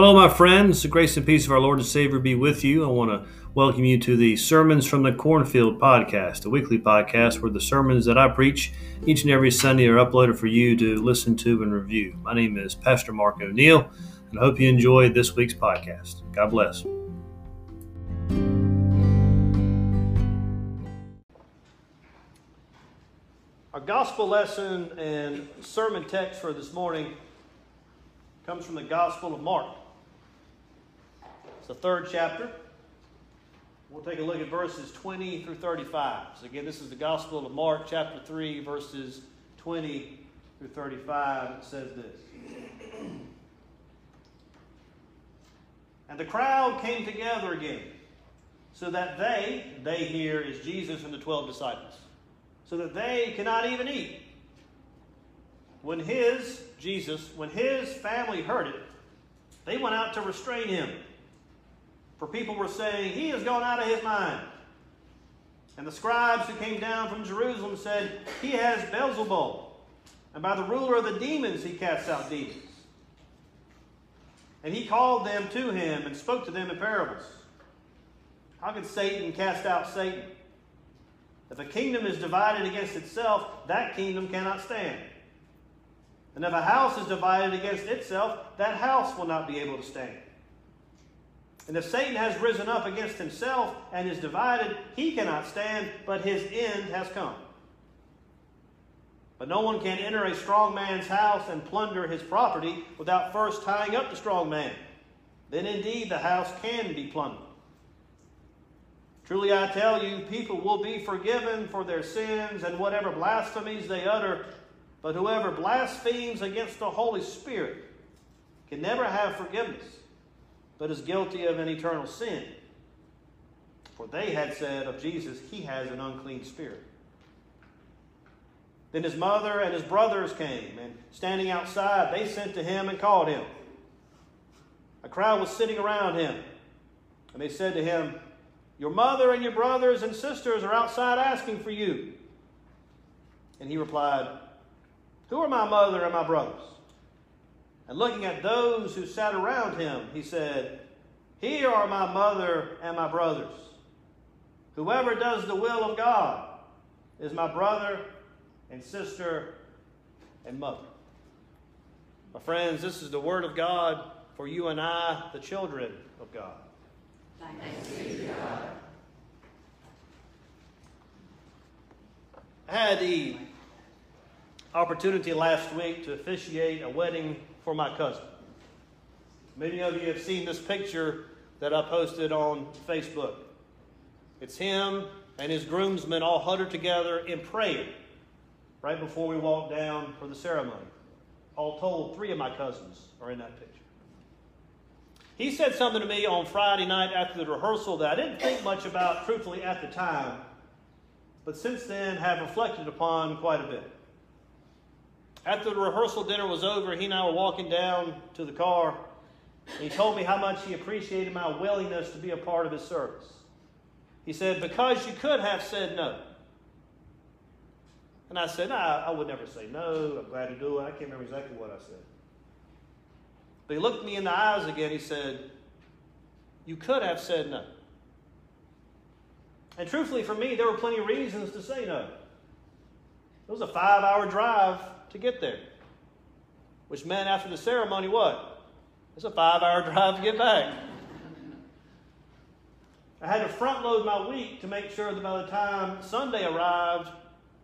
Hello, my friends. The grace and peace of our Lord and Savior be with you. I want to welcome you to the Sermons from the Cornfield podcast, a weekly podcast where the sermons that I preach each and every Sunday are uploaded for you to listen to and review. My name is Pastor Mark O'Neill, and I hope you enjoyed this week's podcast. God bless. Our gospel lesson and sermon text for this morning comes from the Gospel of Mark. The third chapter. We'll take a look at verses 20 through 35. So, again, this is the Gospel of Mark, chapter 3, verses 20 through 35. It says this And the crowd came together again, so that they, they here is Jesus and the 12 disciples, so that they cannot even eat. When his, Jesus, when his family heard it, they went out to restrain him. For people were saying, He has gone out of his mind. And the scribes who came down from Jerusalem said, He has Beelzebul, and by the ruler of the demons he casts out demons. And he called them to him and spoke to them in parables. How can Satan cast out Satan? If a kingdom is divided against itself, that kingdom cannot stand. And if a house is divided against itself, that house will not be able to stand. And if Satan has risen up against himself and is divided, he cannot stand, but his end has come. But no one can enter a strong man's house and plunder his property without first tying up the strong man. Then indeed the house can be plundered. Truly I tell you, people will be forgiven for their sins and whatever blasphemies they utter, but whoever blasphemes against the Holy Spirit can never have forgiveness, but is guilty of an eternal sin. For they had said of Jesus, He has an unclean spirit. Then his mother and his brothers came, and standing outside, they sent to him and called him. A crowd was sitting around him, and they said to him, Your mother and your brothers and sisters are outside asking for you. And he replied, who are my mother and my brothers? And looking at those who sat around him, he said, Here are my mother and my brothers. Whoever does the will of God is my brother and sister and mother. My friends, this is the word of God for you and I, the children of God. God. I had the opportunity last week to officiate a wedding for my cousin. Many of you have seen this picture that I posted on Facebook. It's him and his groomsmen all huddled together in prayer right before we walk down for the ceremony. All told, three of my cousins are in that picture. He said something to me on Friday night after the rehearsal that I didn't think much about, truthfully, at the time, but since then have reflected upon quite a bit. After the rehearsal dinner was over, he and I were walking down to the car. He told me how much he appreciated my willingness to be a part of his service. He said, Because you could have said no. And I said, I, I would never say no. I'm glad to do it. I can't remember exactly what I said. But he looked me in the eyes again. He said, You could have said no. And truthfully, for me, there were plenty of reasons to say no. It was a five hour drive to get there. Which meant after the ceremony, what? It's a five hour drive to get back. I had to front load my week to make sure that by the time Sunday arrived,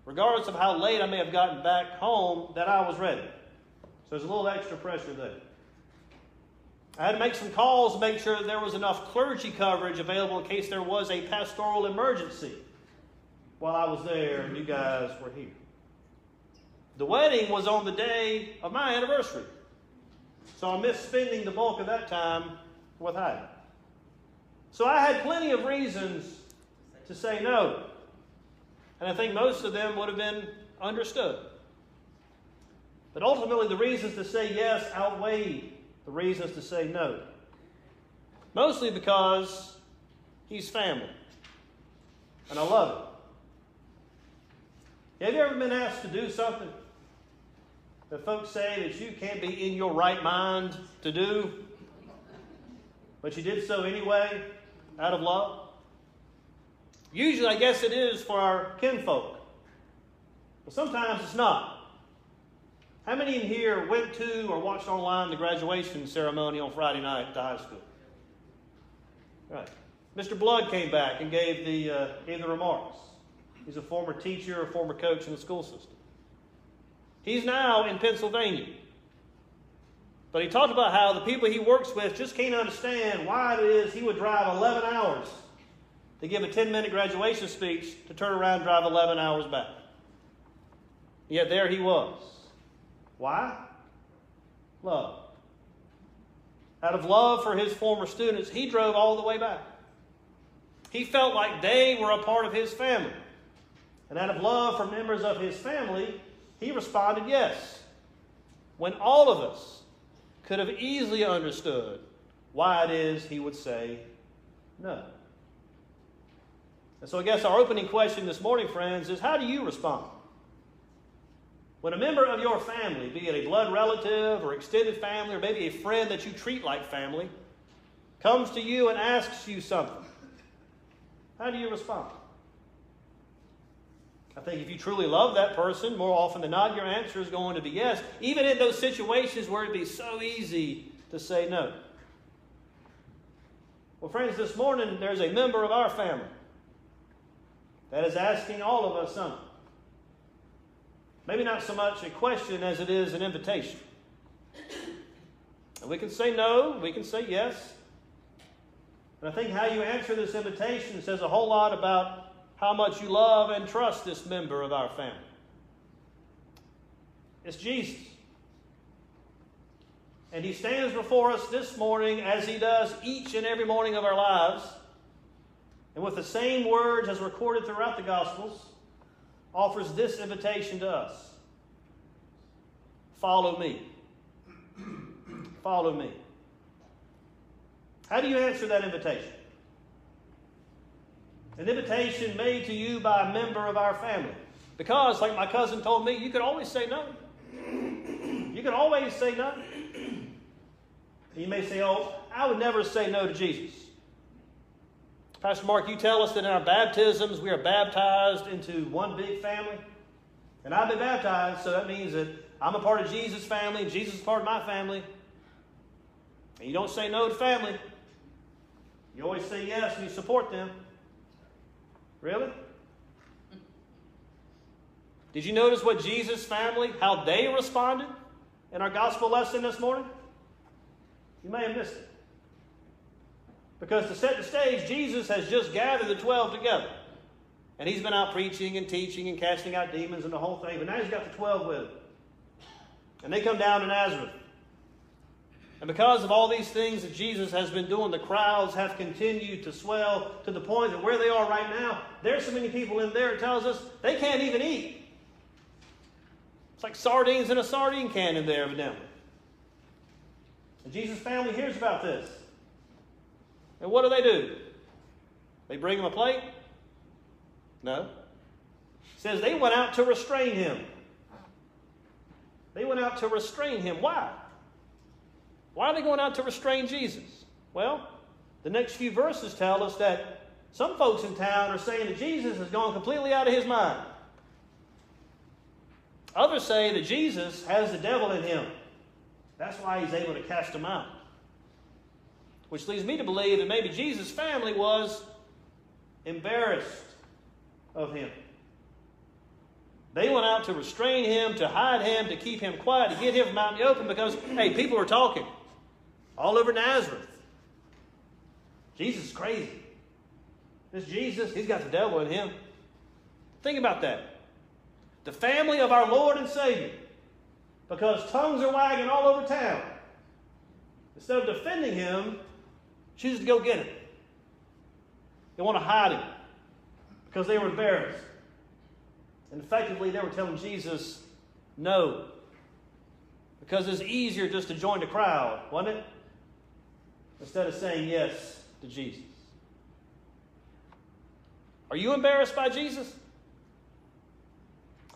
regardless of how late I may have gotten back home, that I was ready. So there's a little extra pressure there. I had to make some calls to make sure that there was enough clergy coverage available in case there was a pastoral emergency while I was there and you guys were here. The wedding was on the day of my anniversary. So I missed spending the bulk of that time with Heidi. So I had plenty of reasons to say no. And I think most of them would have been understood. But ultimately, the reasons to say yes outweighed the reasons to say no. Mostly because he's family. And I love it. Have you ever been asked to do something that folks say that you can't be in your right mind to do. but you did so anyway out of love? Usually, I guess it is for our kinfolk, but sometimes it's not. How many in here went to or watched online the graduation ceremony on Friday night at the high school? Right. Mr. Blood came back and gave the, uh, gave the remarks. He's a former teacher, a former coach in the school system. He's now in Pennsylvania. But he talked about how the people he works with just can't understand why it is he would drive 11 hours to give a 10 minute graduation speech to turn around and drive 11 hours back. Yet there he was. Why? Love. Out of love for his former students, he drove all the way back. He felt like they were a part of his family. And out of love for members of his family, he responded yes. When all of us could have easily understood why it is he would say no. And so I guess our opening question this morning, friends, is how do you respond? When a member of your family, be it a blood relative or extended family, or maybe a friend that you treat like family, comes to you and asks you something, how do you respond? I think if you truly love that person, more often than not, your answer is going to be yes, even in those situations where it'd be so easy to say no. Well, friends, this morning there's a member of our family that is asking all of us something. Maybe not so much a question as it is an invitation. And we can say no, we can say yes. And I think how you answer this invitation says a whole lot about how much you love and trust this member of our family. It's Jesus. And he stands before us this morning as he does each and every morning of our lives. And with the same words as recorded throughout the Gospels, offers this invitation to us Follow me. Follow me. How do you answer that invitation? An invitation made to you by a member of our family. Because, like my cousin told me, you could always say no. You can always say no. You may say, Oh, I would never say no to Jesus. Pastor Mark, you tell us that in our baptisms we are baptized into one big family. And I've been baptized, so that means that I'm a part of Jesus' family, and Jesus is part of my family. And you don't say no to family. You always say yes and you support them. Really? Did you notice what Jesus' family, how they responded in our gospel lesson this morning? You may have missed it. Because to set the stage, Jesus has just gathered the 12 together. And he's been out preaching and teaching and casting out demons and the whole thing. But now he's got the 12 with him. And they come down to Nazareth. And because of all these things that Jesus has been doing, the crowds have continued to swell to the point that where they are right now, there's so many people in there, it tells us they can't even eat. It's like sardines in a sardine can in there, evidently. And Jesus' family hears about this. And what do they do? They bring him a plate? No. Says they went out to restrain him. They went out to restrain him. Why? Why are they going out to restrain Jesus? Well, the next few verses tell us that some folks in town are saying that Jesus has gone completely out of his mind. Others say that Jesus has the devil in him. That's why he's able to cast them out. Which leads me to believe that maybe Jesus' family was embarrassed of him. They went out to restrain him, to hide him, to keep him quiet, to get him out in the open because, hey, people are talking all over Nazareth. Jesus is crazy. This Jesus, he's got the devil in him. Think about that. The family of our Lord and Savior, because tongues are wagging all over town, instead of defending him, choose to go get him. They want to hide him because they were embarrassed. And effectively, they were telling Jesus no. Because it's easier just to join the crowd, wasn't it? Instead of saying yes to Jesus. Are you embarrassed by Jesus?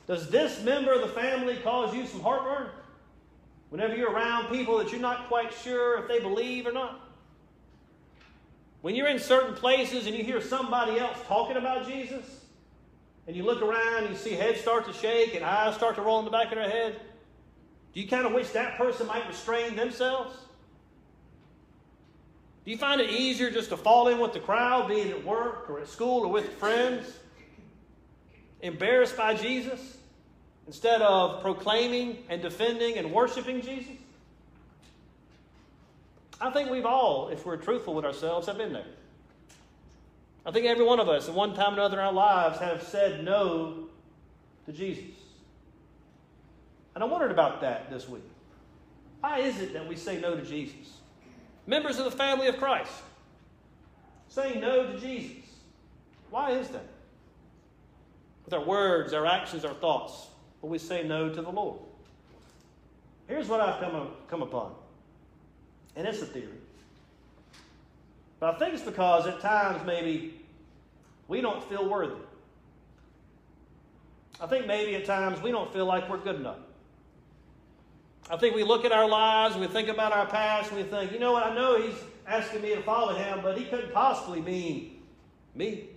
Does this member of the family cause you some heartburn? Whenever you're around people that you're not quite sure if they believe or not? When you're in certain places and you hear somebody else talking about Jesus, and you look around and you see heads start to shake and eyes start to roll in the back of their head, do you kind of wish that person might restrain themselves? Do you find it easier just to fall in with the crowd, being at work or at school or with friends, embarrassed by Jesus, instead of proclaiming and defending and worshiping Jesus? I think we've all, if we're truthful with ourselves, have been there. I think every one of us, at one time or another in our lives, have said no to Jesus. And I wondered about that this week. Why is it that we say no to Jesus? Members of the family of Christ saying no to Jesus. Why is that? With our words, our actions, our thoughts, will we say no to the Lord? Here's what I've come, come upon, and it's a theory. But I think it's because at times maybe we don't feel worthy. I think maybe at times we don't feel like we're good enough. I think we look at our lives we think about our past and we think, you know what, I know he's asking me to follow him, but he couldn't possibly mean me.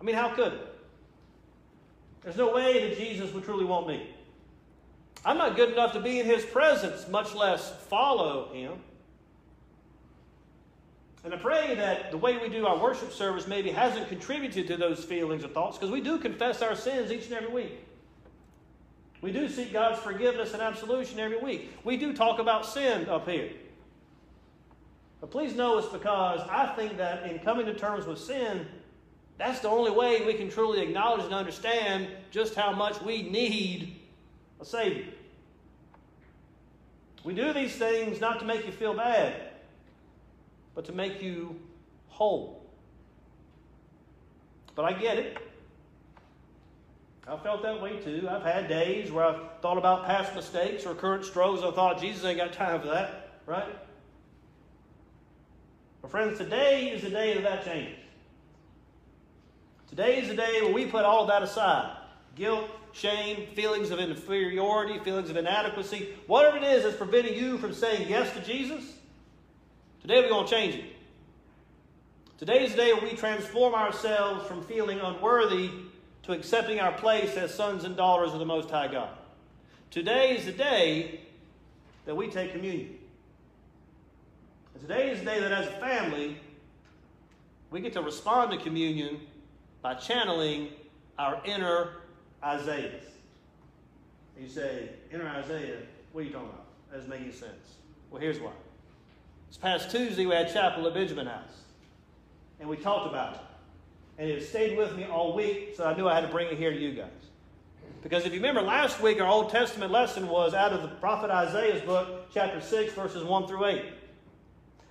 I mean, how could? There's no way that Jesus would truly want me. I'm not good enough to be in his presence, much less follow him. And I pray that the way we do our worship service maybe hasn't contributed to those feelings or thoughts because we do confess our sins each and every week. We do seek God's forgiveness and absolution every week. We do talk about sin up here. But please know it's because I think that in coming to terms with sin, that's the only way we can truly acknowledge and understand just how much we need a Savior. We do these things not to make you feel bad, but to make you whole. But I get it. I felt that way too. I've had days where I've thought about past mistakes or current struggles. I thought, Jesus ain't got time for that, right? But friends, today is the day that that changes. Today is the day where we put all of that aside. Guilt, shame, feelings of inferiority, feelings of inadequacy, whatever it is that's preventing you from saying yes to Jesus, today we're going to change it. Today is the day where we transform ourselves from feeling unworthy to accepting our place as sons and daughters of the Most High God. Today is the day that we take communion. And today is the day that as a family, we get to respond to communion by channeling our inner Isaiahs. You say, inner Isaiah, what are you talking about? That doesn't make any sense. Well, here's why. This past Tuesday, we had chapel at Benjamin House, and we talked about it. And it stayed with me all week, so I knew I had to bring it here to you guys. Because if you remember last week, our Old Testament lesson was out of the prophet Isaiah's book, chapter 6, verses 1 through 8.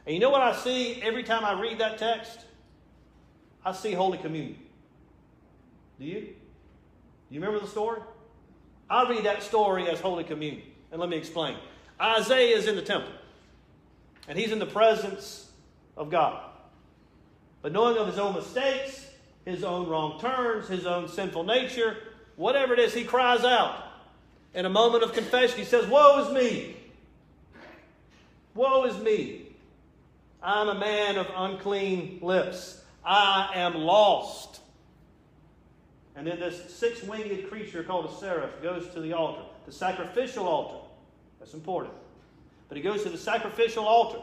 And you know what I see every time I read that text? I see Holy Communion. Do you? Do you remember the story? I read that story as Holy Communion. And let me explain. Isaiah is in the temple, and he's in the presence of God. But knowing of his own mistakes, his own wrong turns, his own sinful nature, whatever it is, he cries out. In a moment of confession, he says, Woe is me! Woe is me! I'm a man of unclean lips. I am lost. And then this six winged creature called a seraph goes to the altar, the sacrificial altar. That's important. But he goes to the sacrificial altar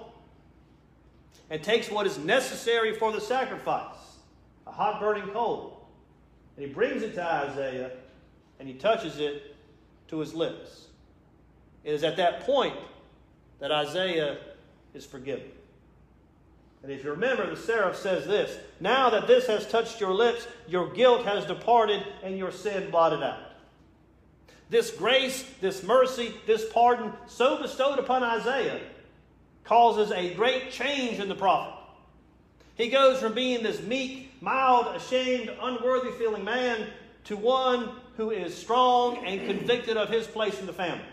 and takes what is necessary for the sacrifice hot burning coal. And he brings it to Isaiah and he touches it to his lips. It is at that point that Isaiah is forgiven. And if you remember, the seraph says this Now that this has touched your lips, your guilt has departed and your sin blotted out. This grace, this mercy, this pardon, so bestowed upon Isaiah, causes a great change in the prophet. He goes from being this meek, mild, ashamed, unworthy feeling man to one who is strong and convicted of his place in the family.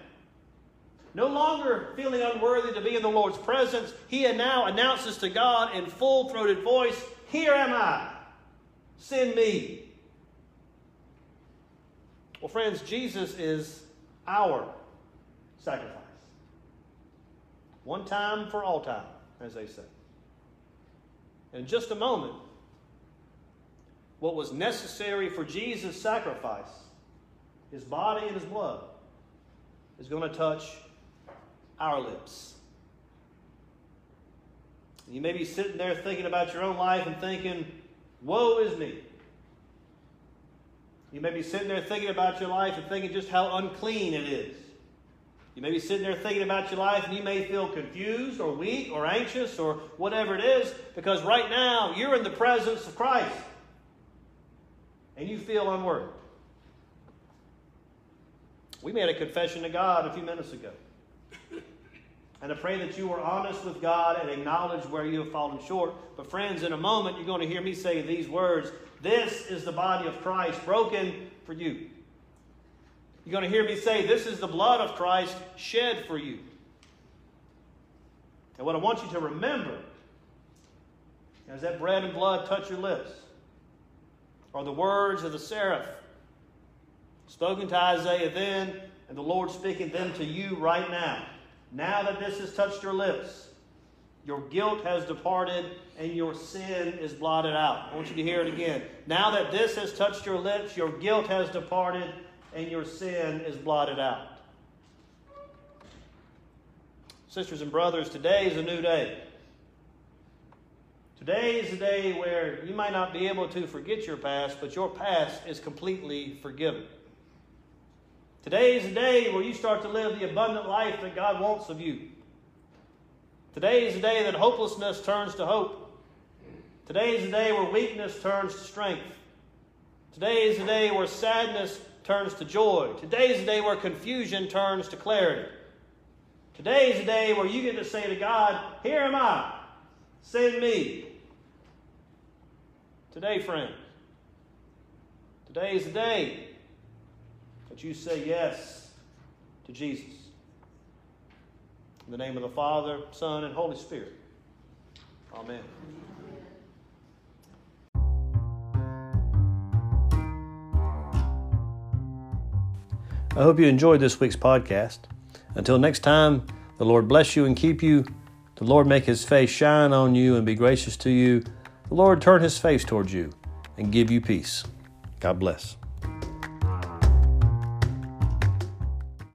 No longer feeling unworthy to be in the Lord's presence, he now announces to God in full throated voice, Here am I, send me. Well, friends, Jesus is our sacrifice. One time for all time, as they say. in just a moment what was necessary for Jesus' sacrifice, his body and his blood, is going to touch our lips. You may be sitting there thinking about your own life and thinking, Woe is me. You may be sitting there thinking about your life and thinking just how unclean it is. You may be sitting there thinking about your life and you may feel confused or weak or anxious or whatever it is because right now you're in the presence of Christ and you feel unworthy. We made a confession to God a few minutes ago. And I pray that you are honest with God and acknowledge where you have fallen short. But, friends, in a moment, you're going to hear me say these words This is the body of Christ broken for you. You're going to hear me say, This is the blood of Christ shed for you. And what I want you to remember as that bread and blood touch your lips are the words of the seraph spoken to Isaiah then, and the Lord speaking them to you right now. Now that this has touched your lips, your guilt has departed and your sin is blotted out. I want you to hear it again. Now that this has touched your lips, your guilt has departed and your sin is blotted out. Sisters and brothers, today is a new day. Today is a day where you might not be able to forget your past, but your past is completely forgiven. Today is a day where you start to live the abundant life that God wants of you. Today is a day that hopelessness turns to hope. Today is a day where weakness turns to strength. Today is a day where sadness turns to joy. Today is a day where confusion turns to clarity. Today is a day where you get to say to God, Here am I, send me. Today, friends, today is the day that you say yes to Jesus. In the name of the Father, Son, and Holy Spirit. Amen. I hope you enjoyed this week's podcast. Until next time, the Lord bless you and keep you. The Lord make his face shine on you and be gracious to you. The Lord turn his face towards you and give you peace. God bless.